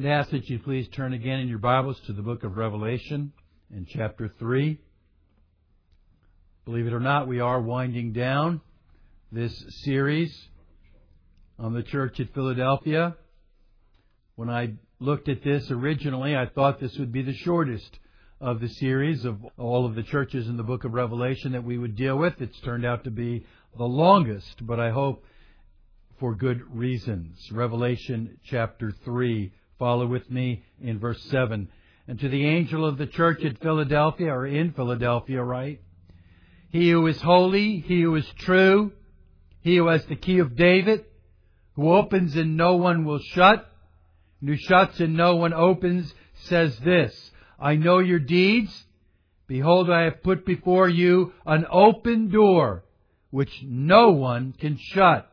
To ask that you please turn again in your Bibles to the book of Revelation in chapter 3. Believe it or not, we are winding down this series on the church at Philadelphia. When I looked at this originally, I thought this would be the shortest of the series of all of the churches in the book of Revelation that we would deal with. It's turned out to be the longest, but I hope for good reasons. Revelation chapter 3. Follow with me in verse 7. And to the angel of the church at Philadelphia, or in Philadelphia, right? He who is holy, he who is true, he who has the key of David, who opens and no one will shut, and who shuts and no one opens, says this, I know your deeds. Behold, I have put before you an open door, which no one can shut,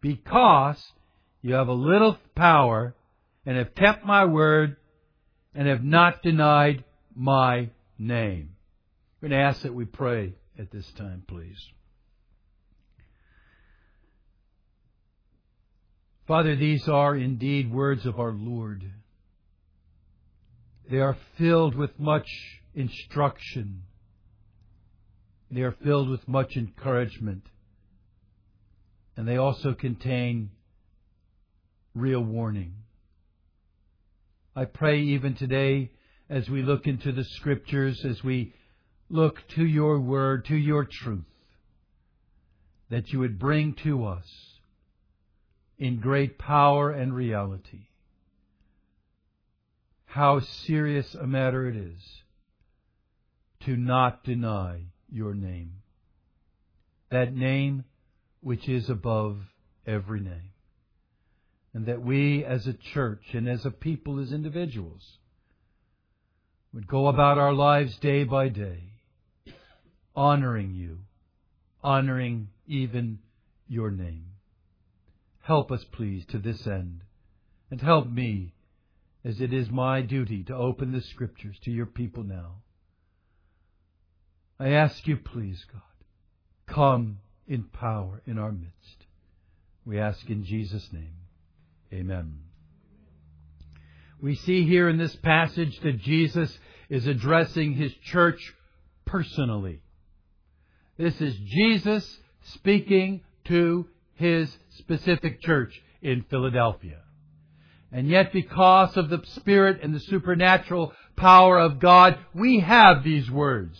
because you have a little power, and have kept my word, and have not denied my name. I'm going to ask that we pray at this time, please. Father, these are indeed words of our Lord. They are filled with much instruction. They are filled with much encouragement. And they also contain real warning. I pray even today as we look into the scriptures, as we look to your word, to your truth, that you would bring to us in great power and reality. How serious a matter it is to not deny your name. That name which is above every name. And that we as a church and as a people, as individuals, would go about our lives day by day, honoring you, honoring even your name. Help us, please, to this end. And help me, as it is my duty to open the Scriptures to your people now. I ask you, please, God, come in power in our midst. We ask in Jesus' name. Amen. We see here in this passage that Jesus is addressing his church personally. This is Jesus speaking to his specific church in Philadelphia. And yet because of the Spirit and the supernatural power of God, we have these words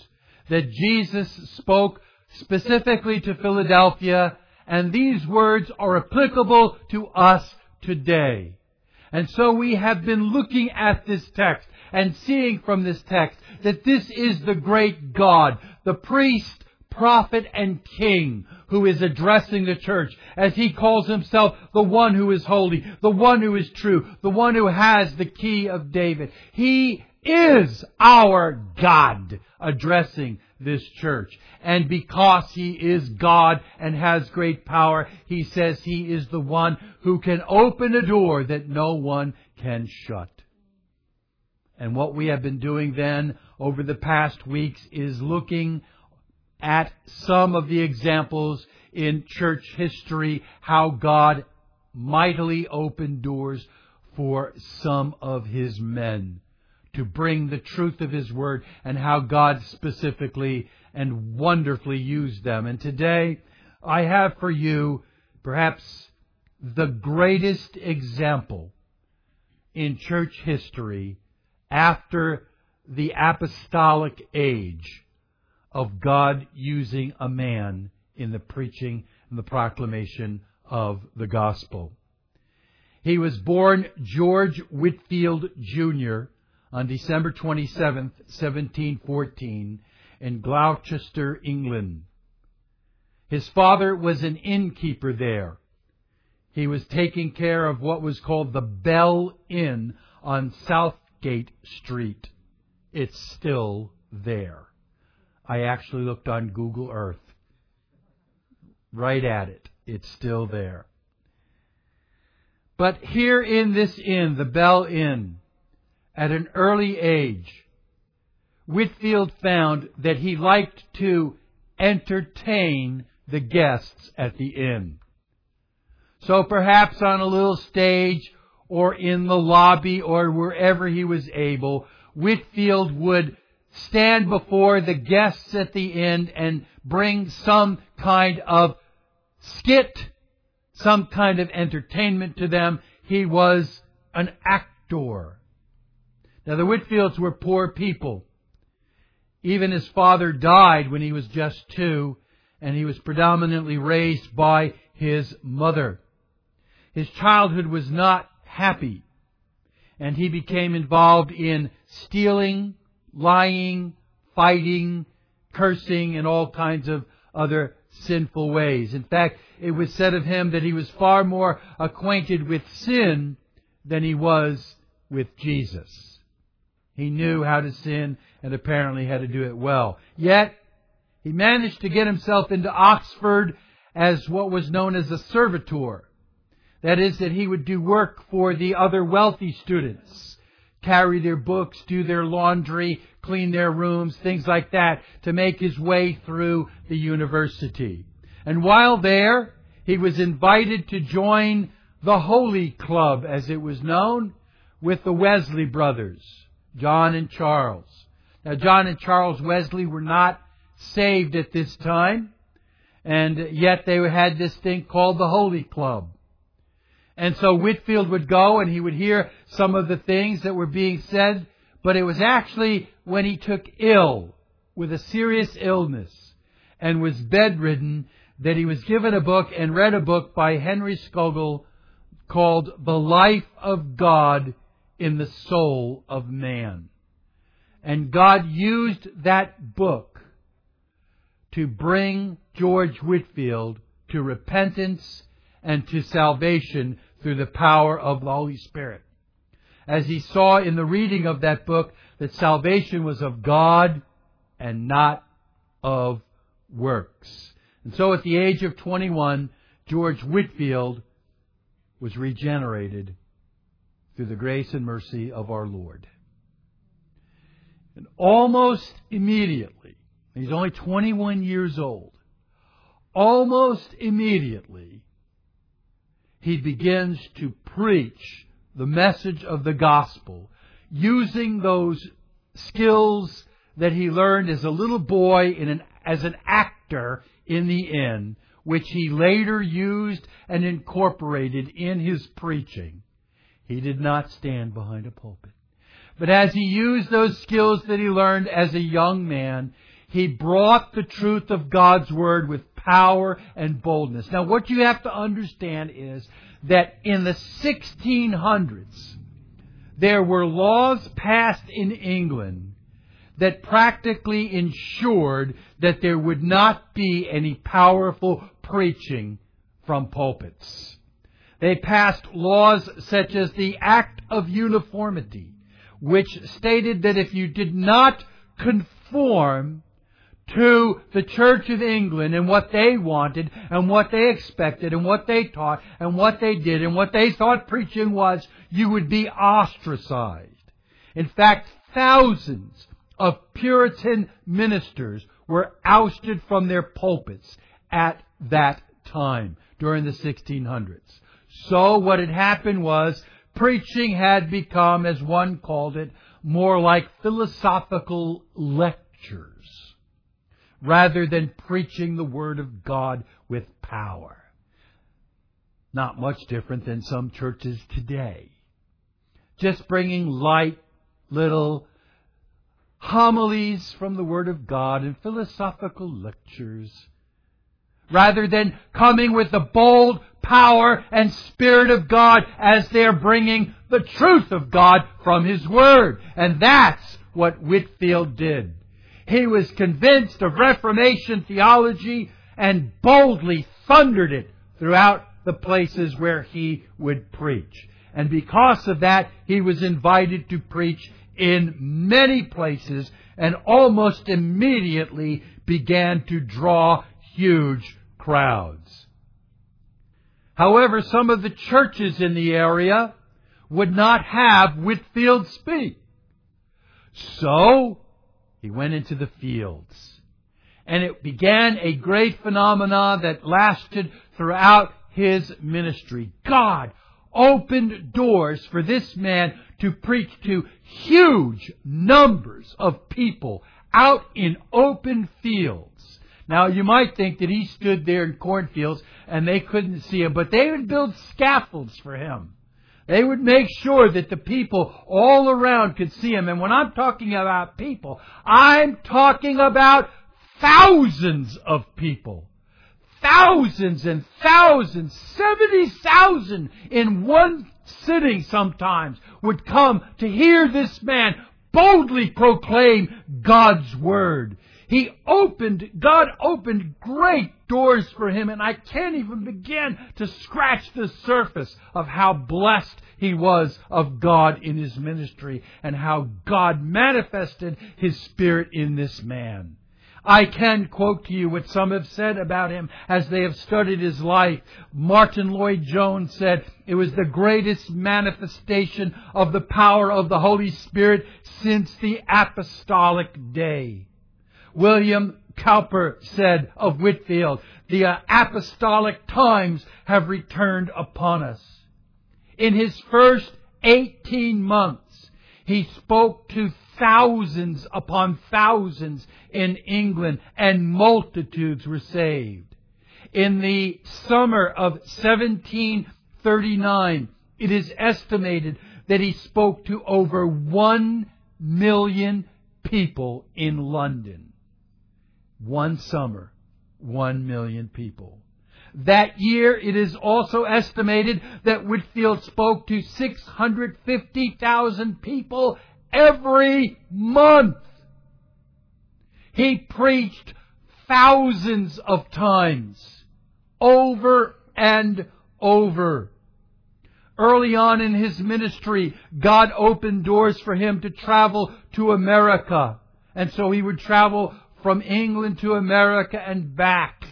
that Jesus spoke specifically to Philadelphia, and these words are applicable to us today. And so we have been looking at this text and seeing from this text that this is the great God, the priest, prophet, and king who is addressing the church as he calls himself the one who is holy, the one who is true, the one who has the key of David. He is our God addressing this church. And because He is God and has great power, He says He is the one who can open a door that no one can shut. And what we have been doing then over the past weeks is looking at some of the examples in church history how God mightily opened doors for some of His men to bring the truth of His Word and how God specifically and wonderfully used them. And today, I have for you perhaps the greatest example in church history after the apostolic age of God using a man in the preaching and the proclamation of the gospel. He was born George Whitefield Jr on December 27, 1714, in Gloucester, England. His father was an innkeeper there. He was taking care of what was called the Bell Inn on Southgate Street. It's still there. I actually looked on Google Earth. Right at it. It's still there. But here in this inn, the Bell Inn, at an early age, Whitefield found that he liked to entertain the guests at the inn. So perhaps on a little stage or in the lobby or wherever he was able, Whitefield would stand before the guests at the inn and bring some kind of skit, some kind of entertainment to them. He was an actor. Now the Whitefields were poor people. Even his father died when he was just two, and he was predominantly raised by his mother. His childhood was not happy, and he became involved in stealing, lying, fighting, cursing, and all kinds of other sinful ways. In fact, it was said of him that he was far more acquainted with sin than he was with Jesus. He knew how to sin and apparently how to do it well. Yet, he managed to get himself into Oxford as what was known as a servitor. That is, that he would do work for the other wealthy students carry their books, do their laundry, clean their rooms, things like that, to make his way through the university. And while there, he was invited to join the Holy Club, as it was known, with the Wesley brothers, John and Charles. Now, John and Charles Wesley were not saved at this time, and yet they had this thing called the Holy Club. And so Whitefield would go and he would hear some of the things that were being said, but it was actually when he took ill with a serious illness and was bedridden that he was given a book and read a book by Henry Scougal called The Life of God in the Soul of Man. And God used that book to bring George Whitefield to repentance and to salvation through the power of the Holy Spirit. As he saw in the reading of that book that salvation was of God and not of works. And so at the age of 21, George Whitefield was regenerated through the grace and mercy of our Lord. And almost immediately, he's only 21 years old, almost immediately, he begins to preach the message of the gospel using those skills that he learned as a little boy an, as an actor in the inn, which he later used and incorporated in his preaching. He did not stand behind a pulpit. But as he used those skills that he learned as a young man, he brought the truth of God's Word with power and boldness. Now what you have to understand is that in the 1600s, there were laws passed in England that practically ensured that there would not be any powerful preaching from pulpits. They passed laws such as the Act of Uniformity, which stated that if you did not conform to the Church of England and what they wanted and what they expected and what they taught and what they did and what they thought preaching was, you would be ostracized. In fact, thousands of Puritan ministers were ousted from their pulpits at that time during the 1600s. So what had happened was preaching had become, as one called it, more like philosophical lectures rather than preaching the Word of God with power. Not much different than some churches today. Just bringing light little homilies from the Word of God and philosophical lectures rather than coming with the bold power and Spirit of God as they're bringing the truth of God from His Word. And that's what Whitefield did. He was convinced of Reformation theology and boldly thundered it throughout the places where he would preach. And because of that, he was invited to preach in many places and almost immediately began to draw huge crowds. However, some of the churches in the area would not have Whitefield speak. So, he went into the fields. And it began a great phenomenon that lasted throughout his ministry. God opened doors for this man to preach to huge numbers of people out in open fields. Now you might think that he stood there in cornfields and they couldn't see him, but they would build scaffolds for him. They would make sure that the people all around could see him. And when I'm talking about people, I'm talking about thousands of people. Thousands and thousands, 70,000 in one sitting sometimes would come to hear this man boldly proclaim God's Word. He opened, God opened great doors for him, and I can't even begin to scratch the surface of how blessed he was of God in his ministry and how God manifested his Spirit in this man. I can quote to you what some have said about him as they have studied his life. Martyn Lloyd-Jones said, it was the greatest manifestation of the power of the Holy Spirit since the apostolic day. William Cowper said of Whitefield, the uh, apostolic times have returned upon us. In his first 18 months, he spoke to thousands upon thousands in England and multitudes were saved. In the summer of 1739, it is estimated that he spoke to over one million people in London. One summer, one million people. That year, it is also estimated that Whitefield spoke to 650,000 people every month. He preached thousands of times, over and over. Early on in his ministry, God opened doors for him to travel to America. And so he would travel from England to America and back.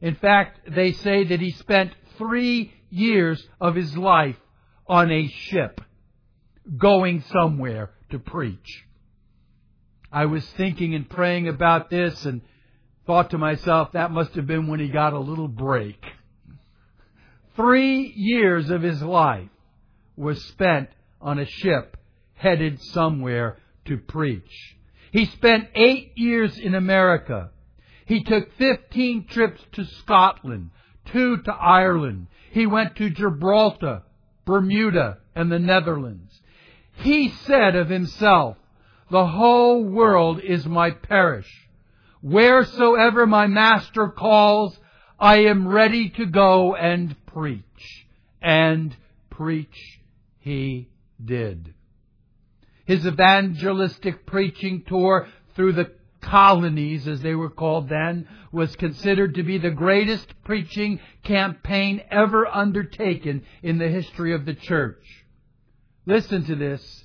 In fact, they say that he spent three years of his life on a ship, going somewhere to preach. I was thinking and praying about this and thought to myself, that must have been when he got a little break. Three years of his life was spent on a ship headed somewhere to preach. He spent eight years in America. He took 15 trips to Scotland, two to Ireland. He went to Gibraltar, Bermuda, and the Netherlands. He said of himself, the whole world is my parish. Wheresoever my master calls, I am ready to go and preach. And preach he did. His evangelistic preaching tour through the colonies, as they were called then, was considered to be the greatest preaching campaign ever undertaken in the history of the church. Listen to this.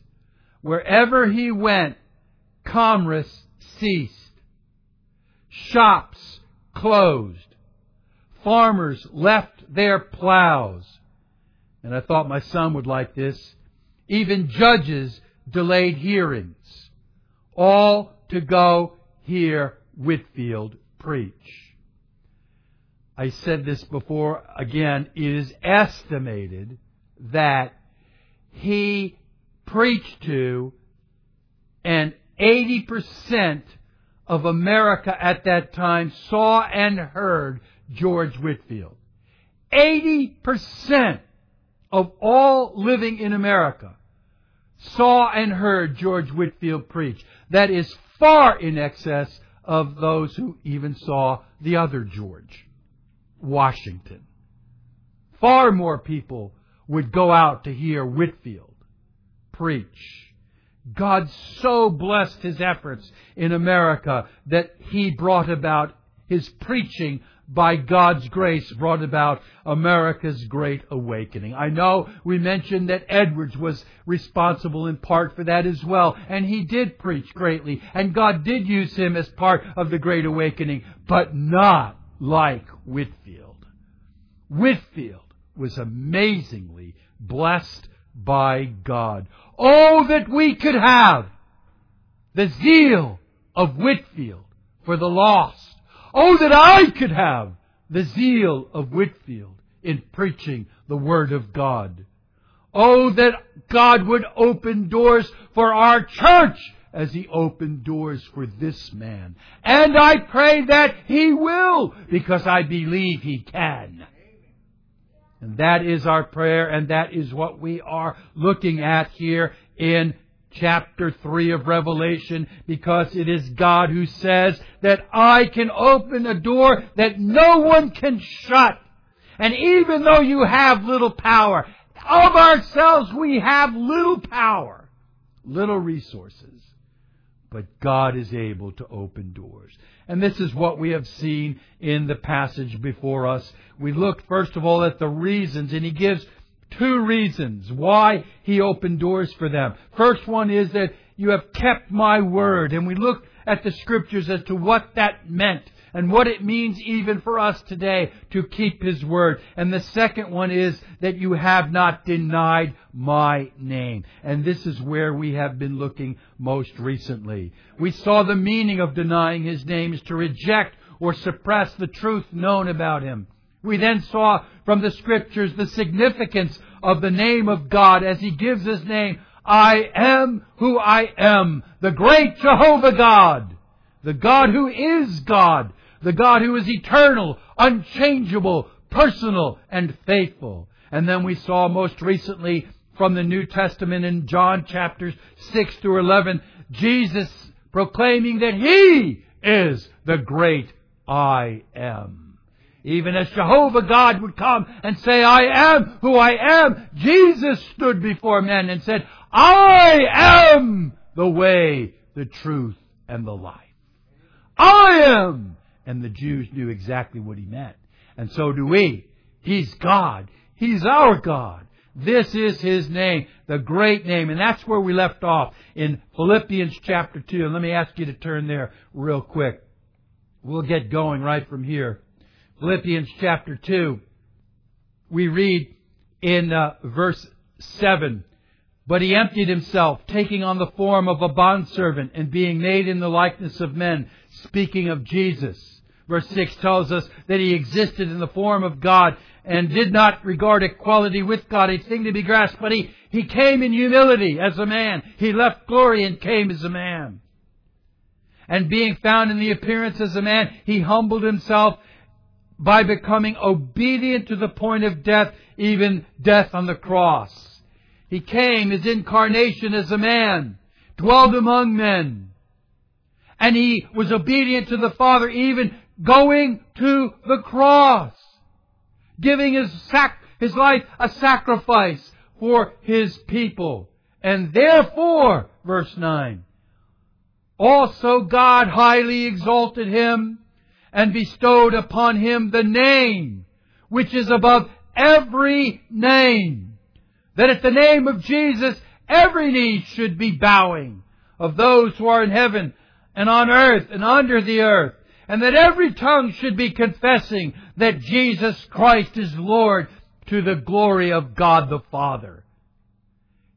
Wherever he went, commerce ceased. Shops closed. Farmers left their plows. And I thought my son would like this. Even judges delayed hearings, all to go hear Whitefield preach. I said this before, again, it is estimated that he preached to and 80% of America at that time saw and heard George Whitefield. 80% of all living in America saw and heard George Whitefield preach. That is far in excess of those who even saw the other George, Washington. Far more people would go out to hear Whitefield preach. God so blessed his efforts in America that he brought about his preaching by God's grace brought about America's great awakening. I know we mentioned that Edwards was responsible in part for that as well, and he did preach greatly, and God did use him as part of the great awakening, but not like Whitefield. Whitefield was amazingly blessed by God. Oh, that we could have the zeal of Whitefield for the lost Oh, that I could have the zeal of Whitefield in preaching the Word of God. Oh, that God would open doors for our church as He opened doors for this man. And I pray that He will, because I believe He can. And that is our prayer, and that is what we are looking at here in chapter 3 of Revelation, because it is God who says that I can open a door that no one can shut. And even though you have little power, of ourselves we have little power, little resources. But God is able to open doors. And this is what we have seen in the passage before us. We looked first of all at the reasons, and he gives two reasons why he opened doors for them. First one is that you have kept my word, and we looked at the scriptures as to what that meant and what it means even for us today to keep His word. And the second one is that you have not denied my name. And this is where we have been looking most recently. We saw the meaning of denying His name is to reject or suppress the truth known about Him. We then saw from the scriptures the significance of the name of God as He gives His name. I am who I am, the great Jehovah God, the God who is God, the God who is eternal, unchangeable, personal, and faithful. And then we saw most recently from the New Testament in John chapters 6 through 11, Jesus proclaiming that He is the great I am. Even as Jehovah God would come and say, I am who I am, Jesus stood before men and said, I am the way, the truth, and the life. I am and the Jews knew exactly what he meant. And so do we. He's God. He's our God. This is His name, the great name. And that's where we left off in Philippians chapter 2. And let me ask you to turn there real quick. We'll get going right from here. Philippians chapter 2. We read in uh, verse 7. But he emptied himself, taking on the form of a bondservant and being made in the likeness of men, speaking of Jesus. Verse 6 tells us that he existed in the form of God and did not regard equality with God a thing to be grasped, but he, he came in humility as a man. He left glory and came as a man. And being found in the appearance as a man, he humbled himself by becoming obedient to the point of death, even death on the cross. He came, his incarnation as a man, dwelled among men, and he was obedient to the Father even going to the cross, giving his, sac- his life a sacrifice for his people. And therefore, verse 9, also God highly exalted him and bestowed upon him the name which is above every name. That at the name of Jesus every knee should be bowing of those who are in heaven and on earth and under the earth and that every tongue should be confessing that Jesus Christ is Lord to the glory of God the Father.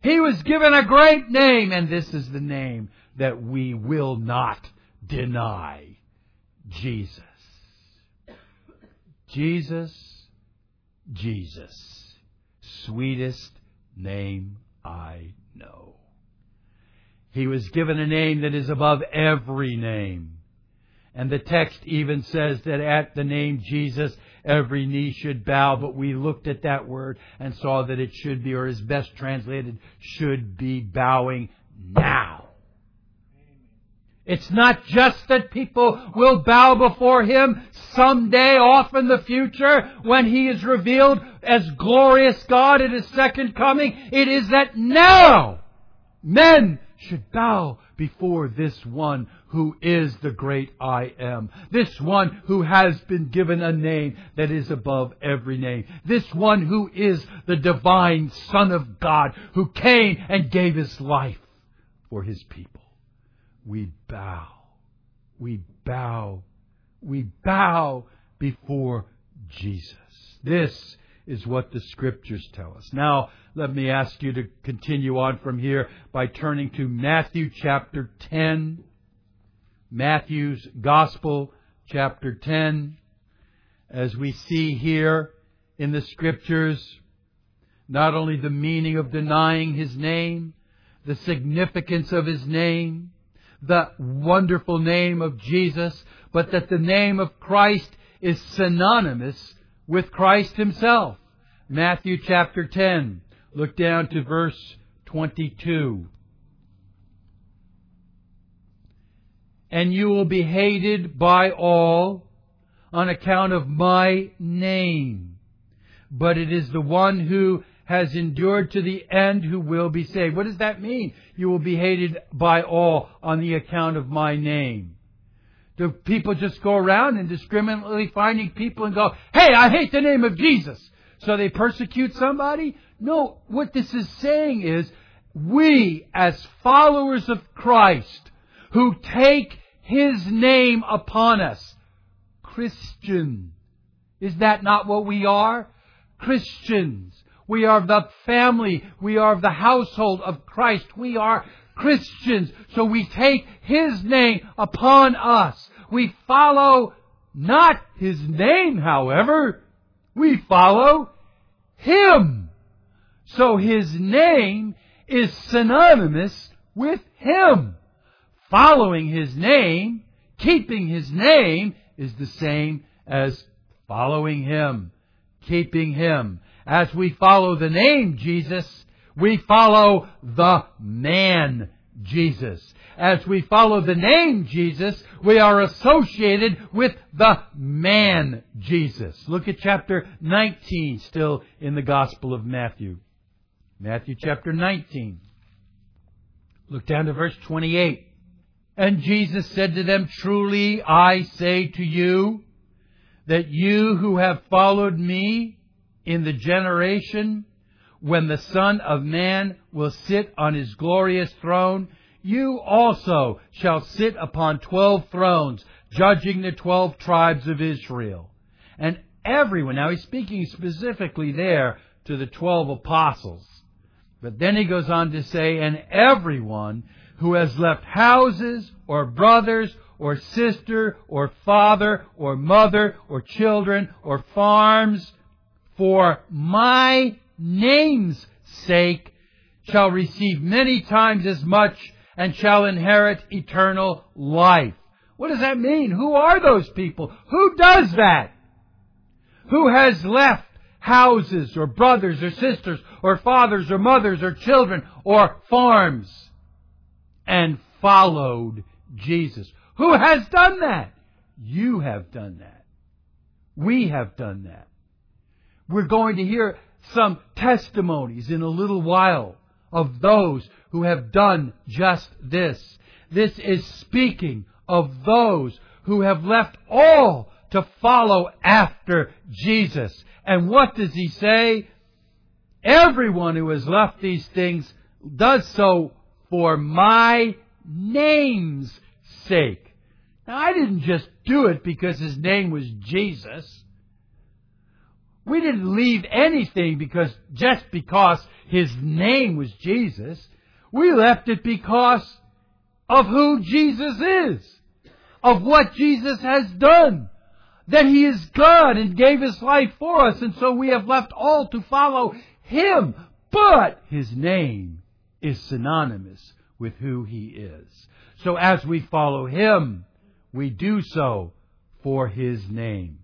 He was given a great name, and this is the name that we will not deny. Jesus. Jesus, Jesus. Sweetest name I know. He was given a name that is above every name. And the text even says that at the name Jesus, every knee should bow, but we looked at that word and saw that it should be, or is best translated, should be bowing now. It's not just that people will bow before Him someday off in the future when He is revealed as glorious God at His second coming. It is that now men should bow before this one who is the great I am. This one who has been given a name that is above every name. This one who is the divine Son of God who came and gave his life for his people. We bow. We bow. We bow before Jesus. This is what the scriptures tell us. Now, let me ask you to continue on from here by turning to Matthew chapter 10. Matthew's Gospel chapter 10. As we see here in the scriptures. Not only the meaning of denying His name, the significance of His name, the wonderful name of Jesus, but that the name of Christ is synonymous with Christ Himself. Matthew chapter 10. Look down to verse 22. And you will be hated by all on account of my name. But it is the one who has endured to the end who will be saved. What does that mean? You will be hated by all on the account of my name. Do people just go around indiscriminately finding people and go, hey, I hate the name of Jesus. So they persecute somebody? No, what this is saying is, we as followers of Christ who take His name upon us, Christian. Is that not what we are? Christians. We are of the family. We are of the household of Christ. We are Christians. So we take His name upon us. We follow not His name, however. We follow Him. So His name is synonymous with Him. Following His name, keeping His name, is the same as following Him, keeping Him. As we follow the name Jesus, we follow the man Jesus. As we follow the name Jesus, we are associated with the man Jesus. Look at chapter 19 still in the Gospel of Matthew. Matthew chapter 19. Look down to verse 28. And Jesus said to them, Truly I say to you, that you who have followed me in the generation when the Son of Man will sit on his glorious throne, you also shall sit upon twelve thrones, judging the twelve tribes of Israel. And everyone, now he's speaking specifically there to the twelve apostles. But then he goes on to say, and everyone who has left houses or brothers or sister or father or mother or children or farms for my name's sake shall receive many times as much and shall inherit eternal life. What does that mean? Who are those people? Who does that? Who has left houses or brothers or sisters or fathers or mothers or children or farms and followed Jesus. Who has done that? You have done that. We have done that. We're going to hear some testimonies in a little while of those who have done just this. This is speaking of those who have left all to follow after Jesus. And what does he say? Everyone who has left these things does so for my name's sake. Now, I didn't just do it because his name was Jesus. We didn't leave anything because just because his name was Jesus. We left it because of who Jesus is, of what Jesus has done, that he is God and gave his life for us, and so we have left all to follow him. But his name is synonymous with who he is. So as we follow him, we do so for his name.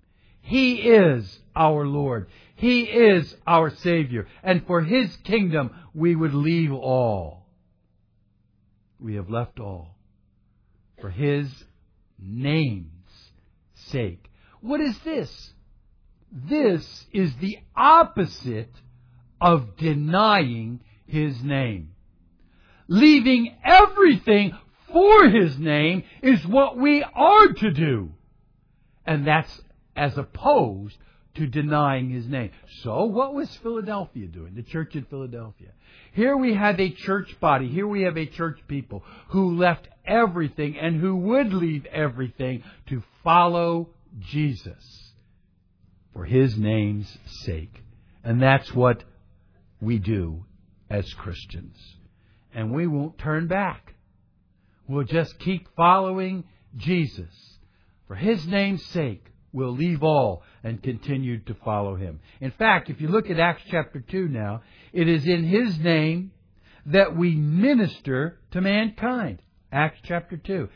He is our Lord. He is our Savior. And for his kingdom, we would leave all. We have left all for his name's sake. What is this? This is the opposite of denying his name. Leaving everything for his name is what we are to do. And that's as opposed to denying his name. So, what was Philadelphia doing? The church in Philadelphia. Here we have a church body. Here we have a church people who left everything and who would leave everything to follow Jesus for his name's sake. And that's what we do as Christians. And we won't turn back. We'll just keep following Jesus. For his name's sake, will leave all and continue to follow him. In fact, if you look at Acts chapter 2 now, it is in his name that we minister to mankind. Acts chapter 2.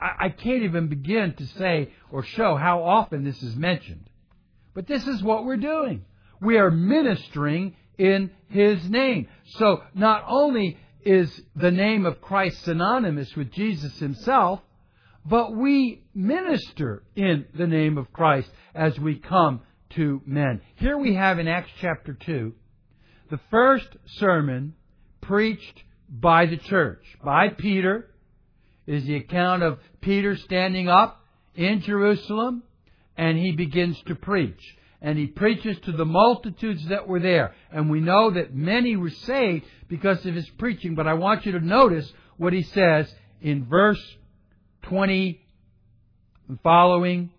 I, can't even begin to say or show how often this is mentioned. But this is what we're doing. We are ministering in His name. So not only is the name of Christ synonymous with Jesus Himself, but we minister in the name of Christ as we come to men. Here we have in Acts chapter 2 the first sermon preached by the church, by Peter, is the account of Peter standing up in Jerusalem and he begins to preach. And he preaches to the multitudes that were there. And we know that many were saved because of his preaching. But I want you to notice what he says in verse 20 and following.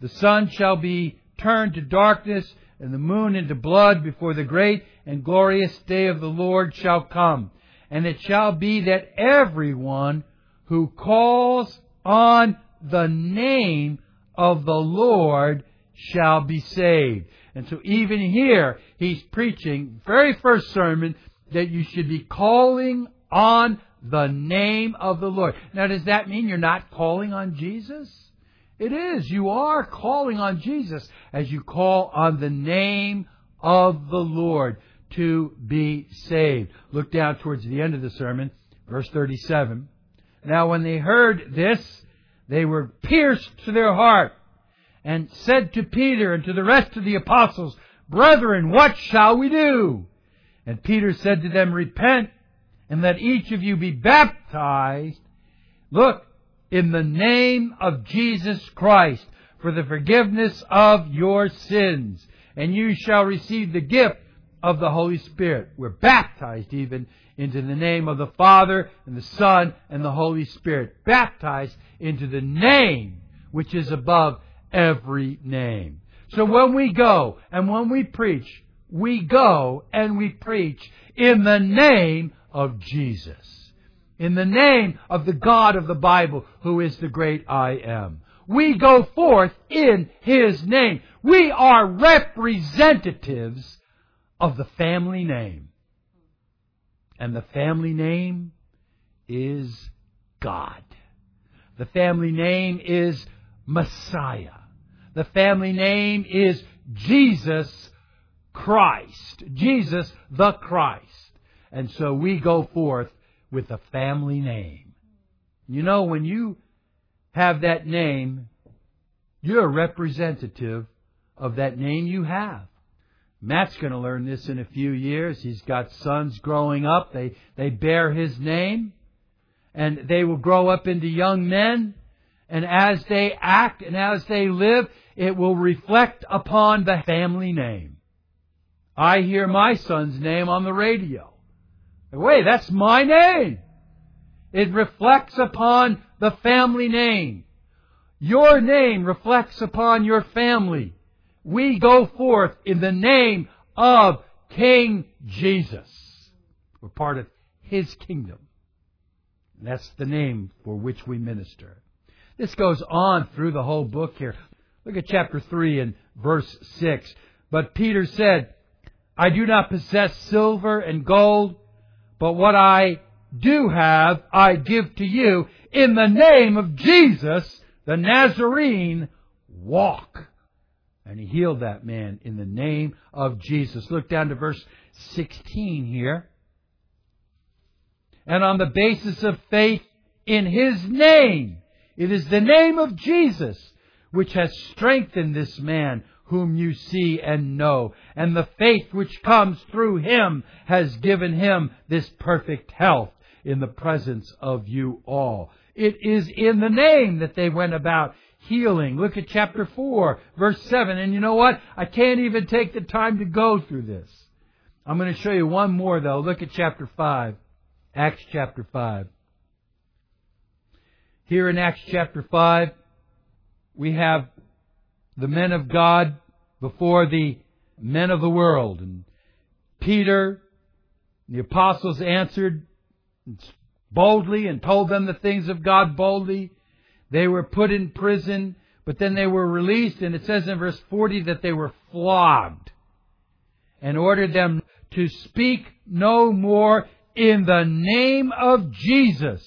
The sun shall be turned to darkness and the moon into blood before the great and glorious day of the Lord shall come. And it shall be that everyone who calls on the name of the Lord shall be saved. And so even here, he's preaching, very first sermon, that you should be calling on the name of the Lord. Now, does that mean you're not calling on Jesus? It is. You are calling on Jesus as you call on the name of the Lord to be saved. Look down towards the end of the sermon, verse 37. Now when they heard this, they were pierced to their heart and said to Peter and to the rest of the apostles, Brethren, what shall we do? And Peter said to them, Repent and let each of you be baptized. Look, in the name of Jesus Christ for the forgiveness of your sins, and you shall receive the gift of the Holy Spirit. We're baptized even into the name of the Father and the Son and the Holy Spirit. Baptized into the name which is above every name. So when we go and when we preach, we go and we preach in the name of Jesus. In the name of the God of the Bible who is the great I am. We go forth in His name. We are representatives of the family name. And the family name is God. The family name is Messiah. The family name is Jesus Christ. Jesus the Christ. And so we go forth with a family name. You know, when you have that name, you're a representative of that name you have. Matt's going to learn this in a few years. He's got sons growing up. They, they bear his name. And they will grow up into young men. And as they act and as they live, it will reflect upon the family name. I hear my son's name on the radio. Wait, that's my name. It reflects upon the family name. Your name reflects upon your family we go forth in the name of King Jesus. We're part of His kingdom. And that's the name for which we minister. This goes on through the whole book here. Look at chapter 3 and verse 6. But Peter said, I do not possess silver and gold, but what I do have, I give to you. In the name of Jesus, the Nazarene, walk. And he healed that man in the name of Jesus. Look down to verse 16 here. And on the basis of faith in his name, it is the name of Jesus which has strengthened this man whom you see and know. And the faith which comes through him has given him this perfect health in the presence of you all. It is in the name that they went about healing. Look at chapter 4, verse 7. And you know what? I can't even take the time to go through this. I'm going to show you one more though. Look at chapter 5. Acts chapter 5. Here in Acts chapter 5, we have the men of God before the men of the world. And Peter, the apostles answered boldly and told them the things of God boldly. They were put in prison, But then they were released, and it says in verse 40 that they were flogged and ordered them to speak no more in the name of Jesus.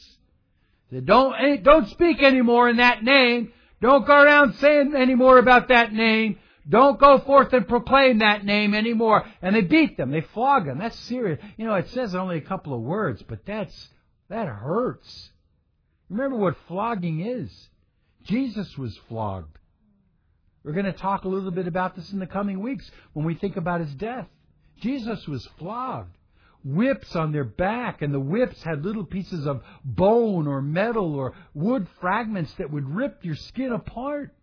They don't, eh, don't speak anymore in that name. Don't go around saying any more about that name. Don't go forth and proclaim that name anymore. And they beat them. They flog them. That's serious. You know, it says only a couple of words, but that's, that hurts. Remember what flogging is. Jesus was flogged. We're going to talk a little bit about this in the coming weeks when we think about his death. Jesus was flogged. Whips on their back, and the whips had little pieces of bone or metal or wood fragments that would rip your skin apart.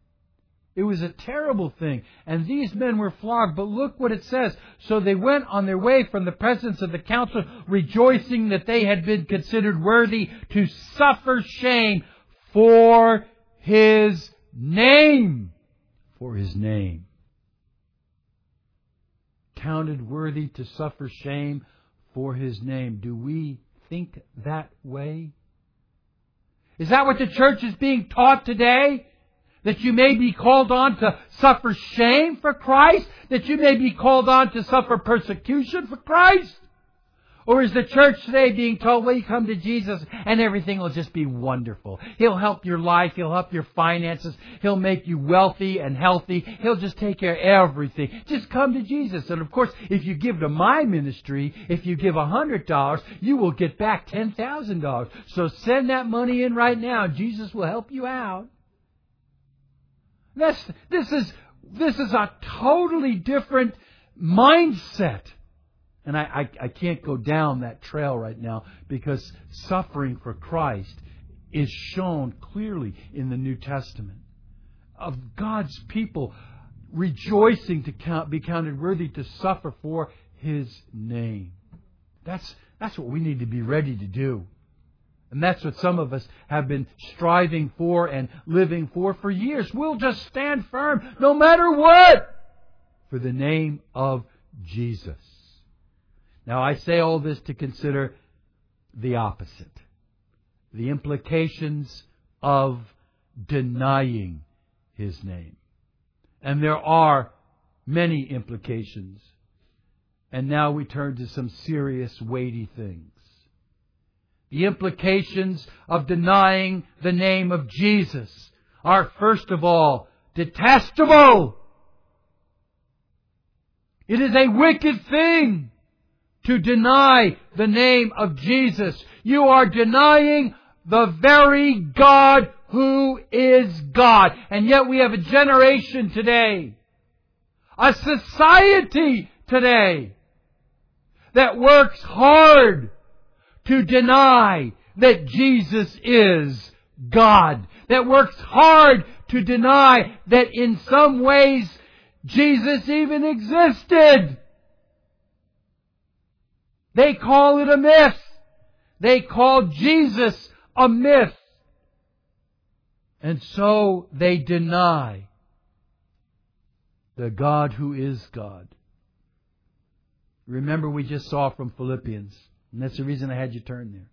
It was a terrible thing. And these men were flogged. But look what it says. So they went on their way from the presence of the council, rejoicing that they had been considered worthy to suffer shame for his name. For his name. Counted worthy to suffer shame for his name. Do we think that way? Is that what the church is being taught today? that you may be called on to suffer shame for Christ, that you may be called on to suffer persecution for Christ? Or is the church today being told, well, you come to Jesus and everything will just be wonderful. He'll help your life. He'll help your finances. He'll make you wealthy and healthy. He'll just take care of everything. Just come to Jesus. And of course, if you give to my ministry, if you give a hundred dollars, you will get back ten thousand dollars. So send that money in right now. Jesus will help you out. This, this is, this is a totally different mindset. And I, I, I can't go down that trail right now because suffering for Christ is shown clearly in the New Testament of God's people rejoicing to count, be counted worthy to suffer for His name. That's, that's what we need to be ready to do. And that's what some of us have been striving for and living for for years. We'll just stand firm no matter what for the name of Jesus. Now I say all this to consider the opposite. The implications of denying His name. And there are many implications. And now we turn to some serious, weighty things the implications of denying the name of Jesus are first of all detestable. It is a wicked thing to deny the name of Jesus. You are denying the very God who is God. And yet we have a generation today, a society today that works hard to deny that Jesus is God. That works hard to deny that in some ways Jesus even existed. They call it a myth. They call Jesus a myth. And so they deny the God who is God. Remember we just saw from Philippians and that's the reason I had you turn there.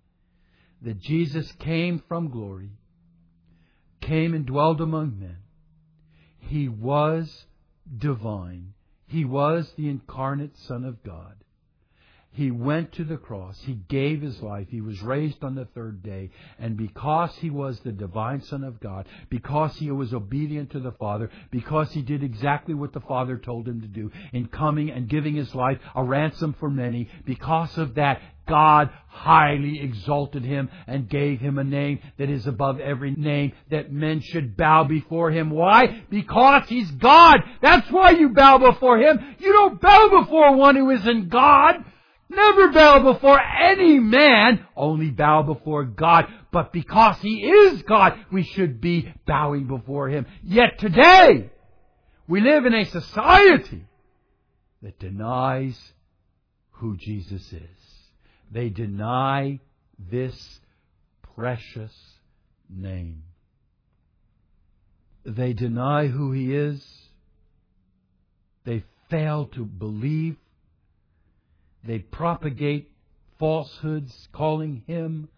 That Jesus came from glory, came and dwelled among men. He was divine. He was the incarnate Son of God. He went to the cross. He gave his life. He was raised on the third day. And because he was the divine Son of God, because he was obedient to the Father, because he did exactly what the Father told him to do in coming and giving his life a ransom for many, because of that, God highly exalted him and gave him a name that is above every name that men should bow before him. Why? Because he's God. That's why you bow before him. You don't bow before one who isn't God. Never bow before any man, only bow before God. But because He is God, we should be bowing before Him. Yet today, we live in a society that denies who Jesus is. They deny this precious name. They deny who He is. They fail to believe they propagate falsehoods, calling him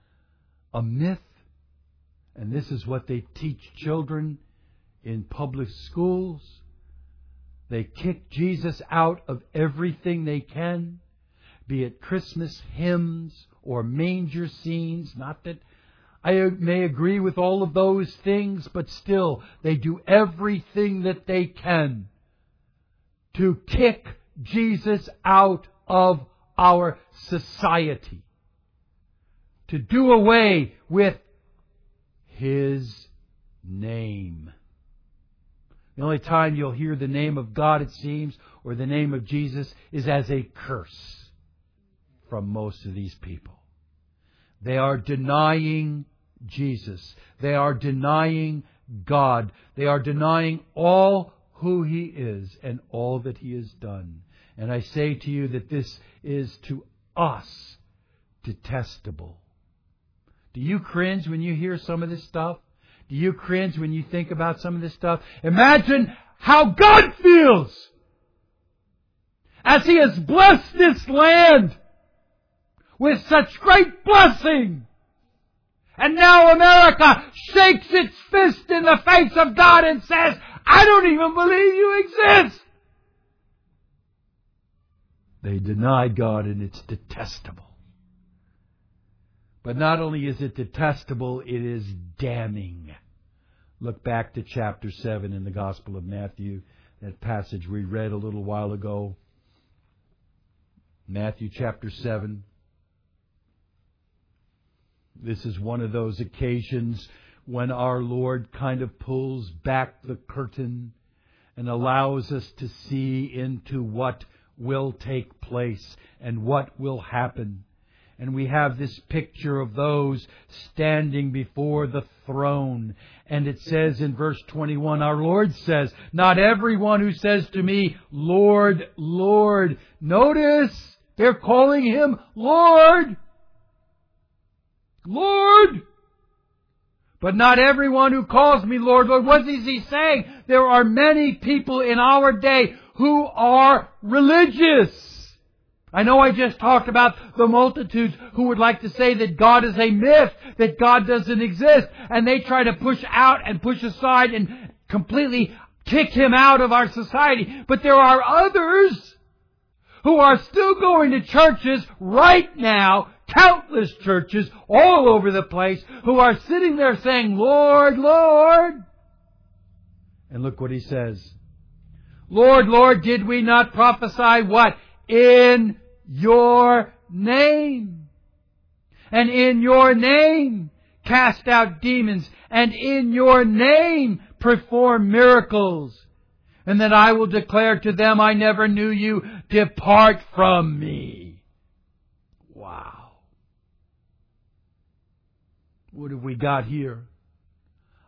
a myth. And this is what they teach children in public schools. They kick Jesus out of everything they can, be it Christmas hymns or manger scenes. Not that I may agree with all of those things, but still, they do everything that they can to kick Jesus out of our society. To do away with His name. The only time you'll hear the name of God, it seems, or the name of Jesus, is as a curse from most of these people. They are denying Jesus. They are denying God. They are denying all who He is and all that He has done. And I say to you that this is to us detestable. Do you cringe when you hear some of this stuff? Do you cringe when you think about some of this stuff? Imagine how God feels as He has blessed this land with such great blessing. And now America shakes its fist in the face of God and says, I don't even believe you exist. They deny God and it's detestable. But not only is it detestable, it is damning. Look back to chapter 7 in the Gospel of Matthew, that passage we read a little while ago. Matthew chapter 7. This is one of those occasions when our Lord kind of pulls back the curtain and allows us to see into what will take place and what will happen. And we have this picture of those standing before the throne. And it says in verse 21, our Lord says, Not everyone who says to me, Lord, Lord. Notice, they're calling him Lord. Lord. But not everyone who calls me Lord, Lord. What is he saying? There are many people in our day who are religious. I know I just talked about the multitudes who would like to say that God is a myth, that God doesn't exist, and they try to push out and push aside and completely kick him out of our society. But there are others who are still going to churches right now, countless churches all over the place, who are sitting there saying, Lord, Lord. And look what he says. Lord, Lord, did we not prophesy what? In your name. And in your name cast out demons. And in your name perform miracles. And that I will declare to them, I never knew you. Depart from me. Wow. What have we got here?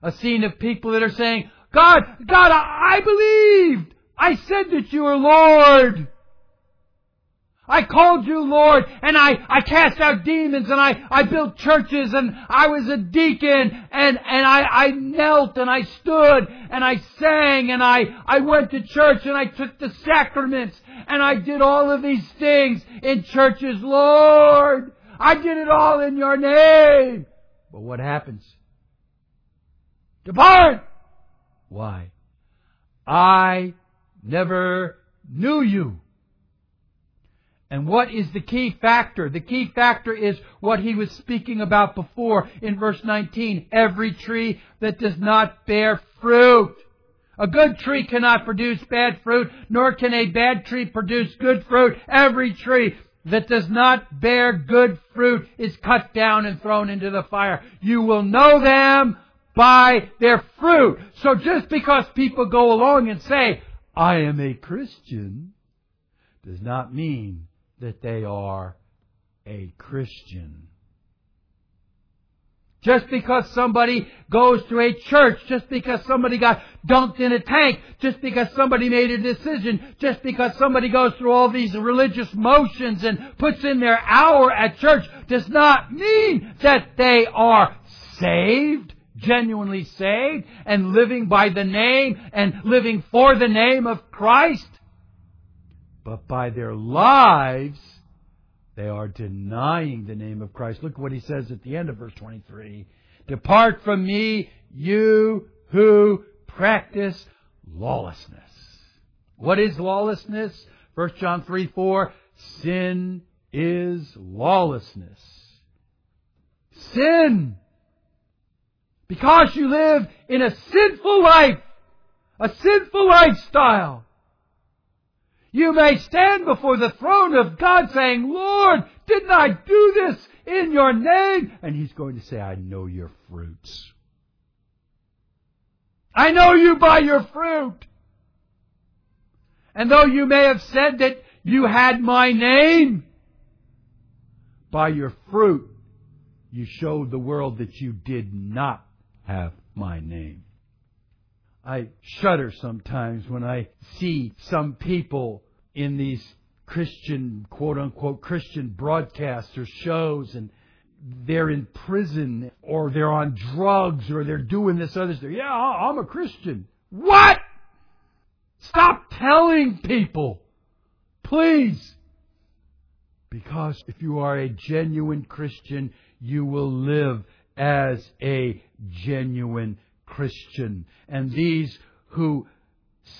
A scene of people that are saying, God, God, I believed. I said that you are Lord. I called you Lord and I, I cast out demons and I, I built churches and I was a deacon and, and I, I knelt and I stood and I sang and I, I went to church and I took the sacraments and I did all of these things in churches. Lord, I did it all in your name. But what happens? Depart! Why? I never knew you. And what is the key factor? The key factor is what he was speaking about before in verse 19. Every tree that does not bear fruit. A good tree cannot produce bad fruit, nor can a bad tree produce good fruit. Every tree that does not bear good fruit is cut down and thrown into the fire. You will know them by their fruit. So just because people go along and say, I am a Christian, does not mean that they are a Christian. Just because somebody goes to a church, just because somebody got dunked in a tank, just because somebody made a decision, just because somebody goes through all these religious motions and puts in their hour at church, does not mean that they are saved, genuinely saved, and living by the name and living for the name of Christ but by their lives, they are denying the name of Christ. Look what he says at the end of verse 23. Depart from me, you who practice lawlessness. What is lawlessness? 1 John 3 4. Sin is lawlessness. Sin! Because you live in a sinful life, a sinful lifestyle. You may stand before the throne of God saying, Lord, didn't I do this in your name? And He's going to say, I know your fruits. I know you by your fruit. And though you may have said that you had my name, by your fruit you showed the world that you did not have my name. I shudder sometimes when I see some people in these Christian, quote unquote, Christian broadcasts or shows and they're in prison or they're on drugs or they're doing this other stuff. Yeah, I'm a Christian. What? Stop telling people. Please. Because if you are a genuine Christian, you will live as a genuine Christian. And these who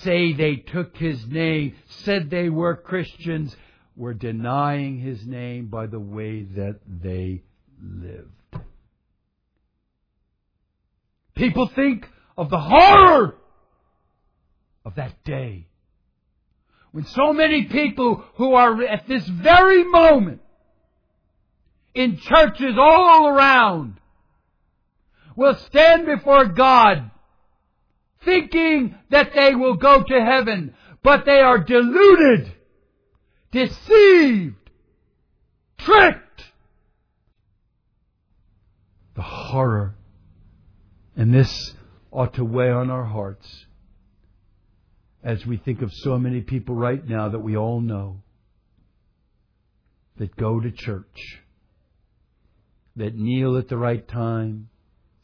say they took his name, said they were Christians, were denying his name by the way that they lived. People think of the horror of that day when so many people who are at this very moment in churches all around will stand before God thinking that they will go to heaven, but they are deluded, deceived, tricked. The horror. And this ought to weigh on our hearts as we think of so many people right now that we all know that go to church, that kneel at the right time,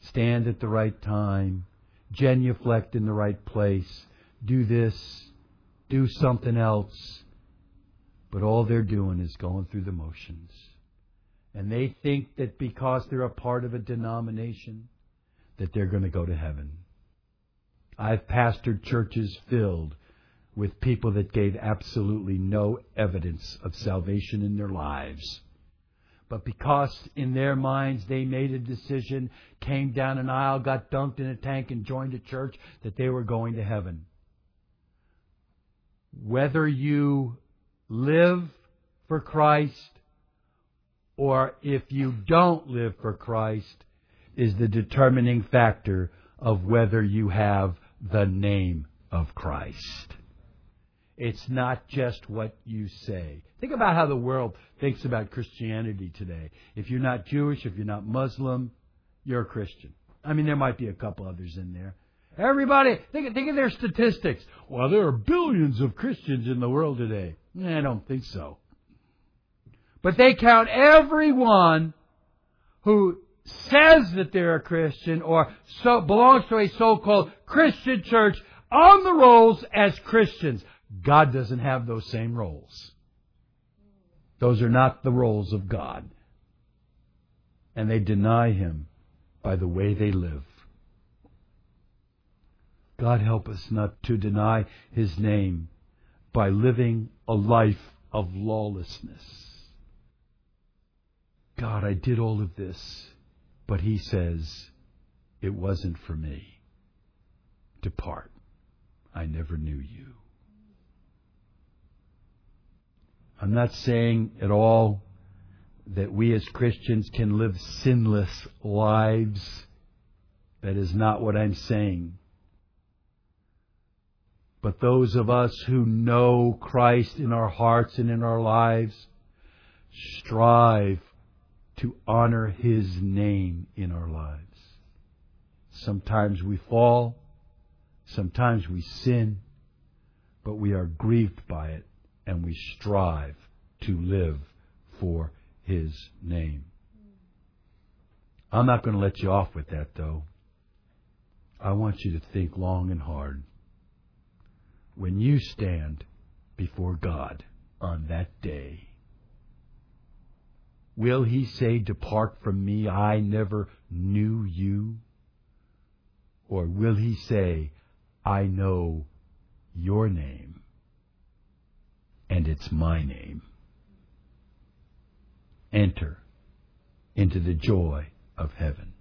stand at the right time, genuflect in the right place, do this, do something else. But all they're doing is going through the motions. And they think that because they're a part of a denomination, that they're going to go to heaven. I've pastored churches filled with people that gave absolutely no evidence of salvation in their lives. But because in their minds they made a decision, came down an aisle, got dunked in a tank, and joined a church, that they were going to heaven. Whether you live for Christ or if you don't live for Christ is the determining factor of whether you have the name of Christ. It's not just what you say. Think about how the world thinks about Christianity today. If you're not Jewish, if you're not Muslim, you're a Christian. I mean, there might be a couple others in there. Everybody, think, think of their statistics. Well, there are billions of Christians in the world today. I don't think so. But they count everyone who says that they're a Christian or so, belongs to a so-called Christian church on the rolls as Christians. God doesn't have those same roles. Those are not the roles of God. And they deny Him by the way they live. God help us not to deny His name by living a life of lawlessness. God, I did all of this, but He says, it wasn't for me. Depart. I never knew you. I'm not saying at all that we as Christians can live sinless lives. That is not what I'm saying. But those of us who know Christ in our hearts and in our lives strive to honor His name in our lives. Sometimes we fall, sometimes we sin, but we are grieved by it and we strive to live for His name. I'm not going to let you off with that, though. I want you to think long and hard. When you stand before God on that day, will He say, Depart from me, I never knew you? Or will He say, I know your name, and it's my name. Enter into the joy of heaven.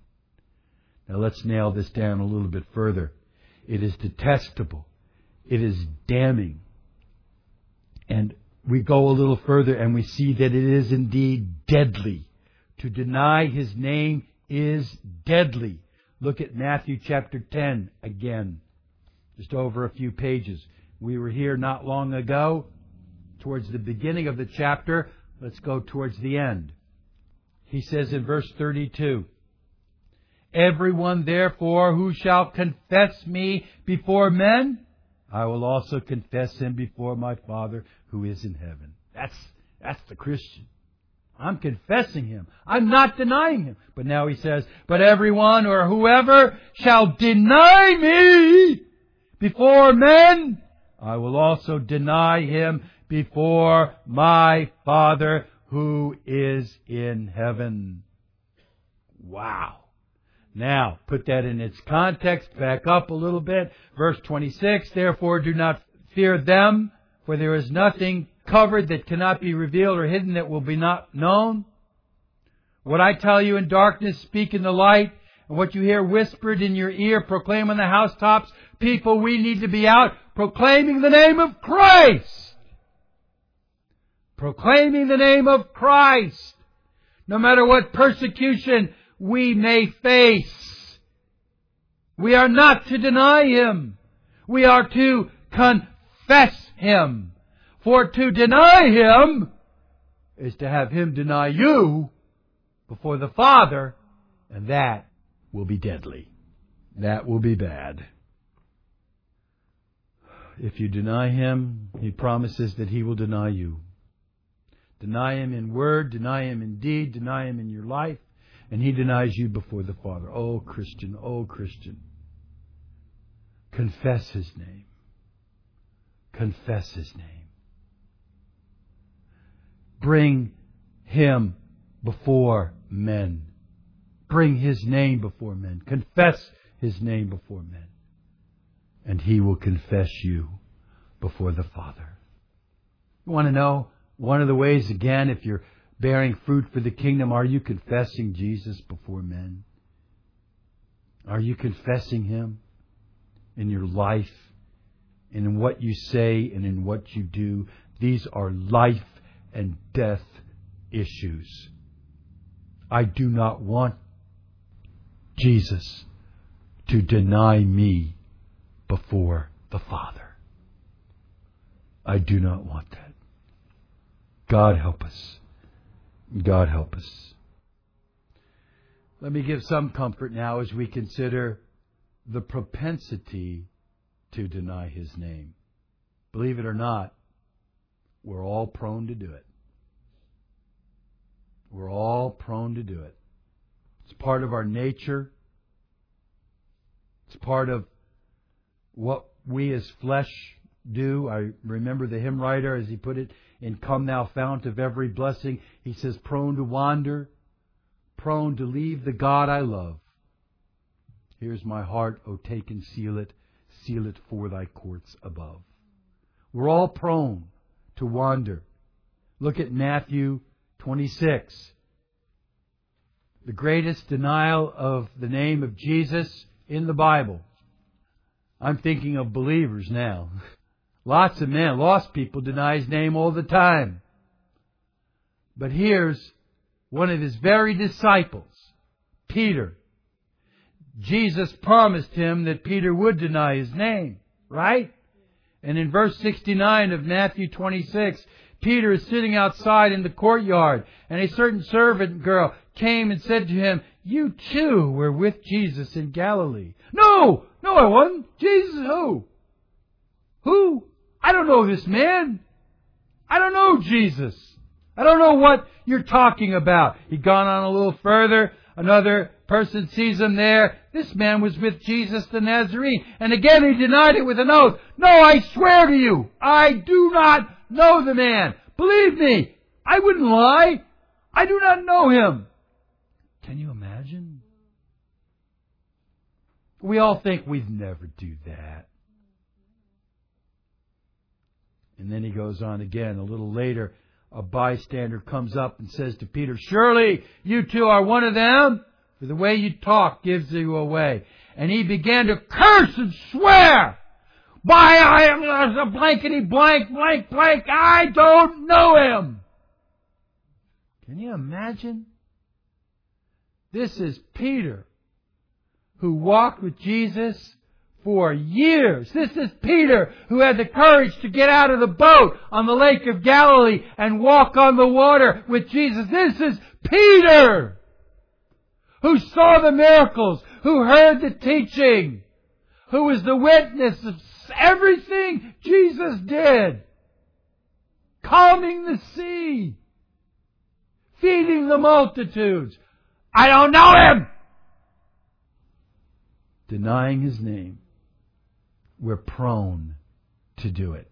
Now let's nail this down a little bit further. It is detestable. It is damning. And we go a little further and we see that it is indeed deadly. To deny his name is deadly. Look at Matthew chapter 10 again, just over a few pages. We were here not long ago, towards the beginning of the chapter. Let's go towards the end. He says in verse 32, Everyone therefore who shall confess me before men, I will also confess him before my Father who is in heaven. That's, that's the Christian. I'm confessing him. I'm not denying him. But now he says, but everyone or whoever shall deny me before men, I will also deny him before my Father who is in heaven. Wow. Now, put that in its context, back up a little bit. Verse 26, therefore do not fear them, for there is nothing covered that cannot be revealed or hidden that will be not known. What I tell you in darkness, speak in the light, and what you hear whispered in your ear, proclaim on the housetops. People, we need to be out proclaiming the name of Christ. Proclaiming the name of Christ. No matter what persecution we may face. We are not to deny Him. We are to confess Him. For to deny Him is to have Him deny you before the Father, and that will be deadly. That will be bad. If you deny Him, He promises that He will deny you. Deny Him in word, deny Him in deed, deny Him in your life, and He denies you before the Father. Oh, Christian, oh, Christian. Confess His name. Confess His name. Bring Him before men. Bring His name before men. Confess His name before men. And He will confess you before the Father. You want to know one of the ways, again, if you're bearing fruit for the kingdom, are you confessing Jesus before men? Are you confessing Him in your life and in what you say and in what you do? These are life and death issues. I do not want Jesus to deny me before the Father. I do not want that. God help us. God help us. Let me give some comfort now as we consider the propensity to deny His name. Believe it or not, we're all prone to do it. We're all prone to do it. It's part of our nature. It's part of what we as flesh do. I remember the hymn writer, as he put it, in Come Thou Fount of Every Blessing, he says, prone to wander, prone to leave the God I love. Here's my heart, O take and seal it, seal it for thy courts above. We're all prone to wander. Look at Matthew 26. The greatest denial of the name of Jesus in the Bible. I'm thinking of believers now. Lots of men, lost people, deny his name all the time. But here's one of his very disciples, Peter. Jesus promised him that Peter would deny his name, right? And in verse 69 of Matthew 26, Peter is sitting outside in the courtyard, and a certain servant girl came and said to him, You too were with Jesus in Galilee. No, no, I wasn't. Jesus who? Who? I don't know this man. I don't know Jesus. I don't know what you're talking about. He'd gone on a little further. Another person sees him there. This man was with Jesus the Nazarene. And again he denied it with an oath. No, I swear to you, I do not know the man. Believe me, I wouldn't lie. I do not know him. Can you imagine? We all think we'd never do that. And then he goes on again. A little later, a bystander comes up and says to Peter, Surely you too are one of them, for the way you talk gives you away. And he began to curse and swear. By I am a blankety blank, blank, blank, I don't know him. Can you imagine? This is Peter, who walked with Jesus for years. This is Peter who had the courage to get out of the boat on the Lake of Galilee and walk on the water with Jesus. This is Peter who saw the miracles, who heard the teaching, who was the witness of everything Jesus did. Calming the sea, feeding the multitudes. I don't know him! Denying his name we're prone to do it.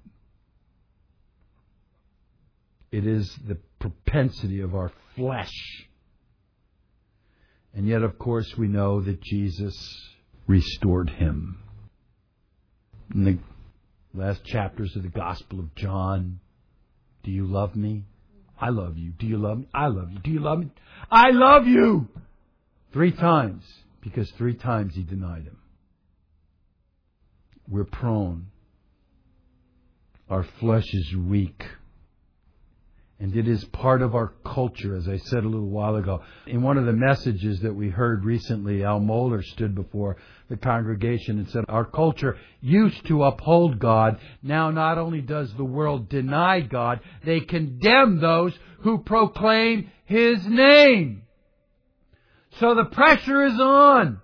It is the propensity of our flesh. And yet, of course, we know that Jesus restored him. In the last chapters of the Gospel of John, do you love me? I love you. Do you love me? I love you. Do you love me? I love you! Three times, because three times he denied him we're prone. Our flesh is weak. And it is part of our culture, as I said a little while ago. In one of the messages that we heard recently, Al Mohler stood before the congregation and said, Our culture used to uphold God. Now not only does the world deny God, they condemn those who proclaim His name. So the pressure is on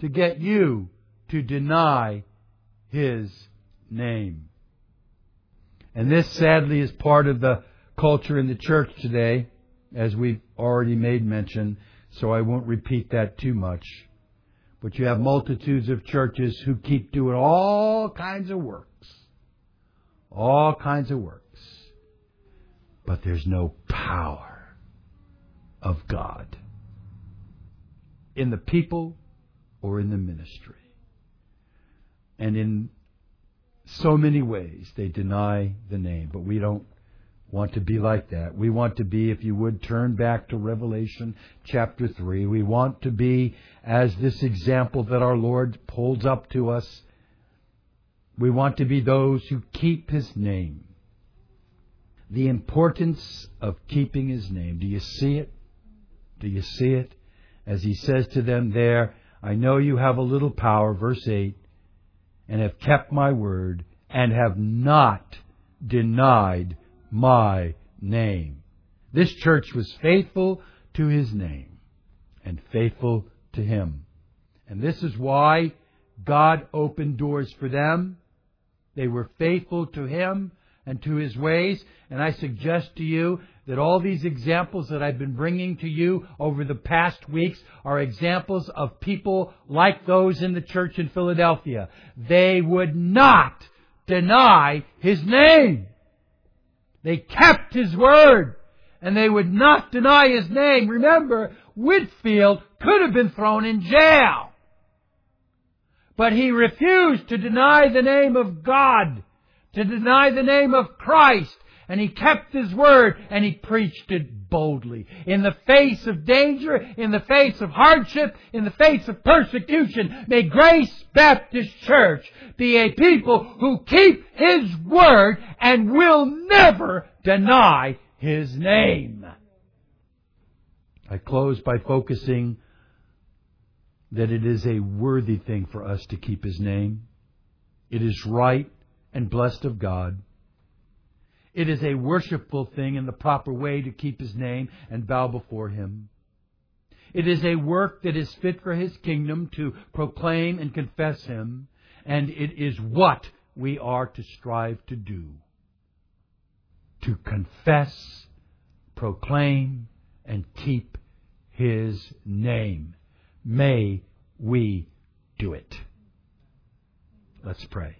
to get you to deny his name. And this sadly is part of the culture in the church today, as we've already made mention, so I won't repeat that too much. But you have multitudes of churches who keep doing all kinds of works. All kinds of works. But there's no power of God in the people or in the ministry. And in so many ways, they deny the name. But we don't want to be like that. We want to be, if you would, turn back to Revelation chapter 3. We want to be as this example that our Lord holds up to us. We want to be those who keep His name. The importance of keeping His name. Do you see it? Do you see it? As He says to them there, I know you have a little power, verse 8, and have kept my word and have not denied my name. This church was faithful to his name and faithful to him. And this is why God opened doors for them. They were faithful to him and to his ways. And I suggest to you that all these examples that I've been bringing to you over the past weeks are examples of people like those in the church in Philadelphia. They would not deny his name. They kept his word and they would not deny his name. Remember, Whitefield could have been thrown in jail. But he refused to deny the name of God, to deny the name of Christ, and he kept his word and he preached it boldly. In the face of danger, in the face of hardship, in the face of persecution, may Grace Baptist Church be a people who keep his word and will never deny his name. I close by focusing that it is a worthy thing for us to keep his name. It is right and blessed of God. It is a worshipful thing in the proper way to keep His name and bow before Him. It is a work that is fit for His kingdom to proclaim and confess Him, and it is what we are to strive to do. To confess, proclaim, and keep His name. May we do it. Let's pray.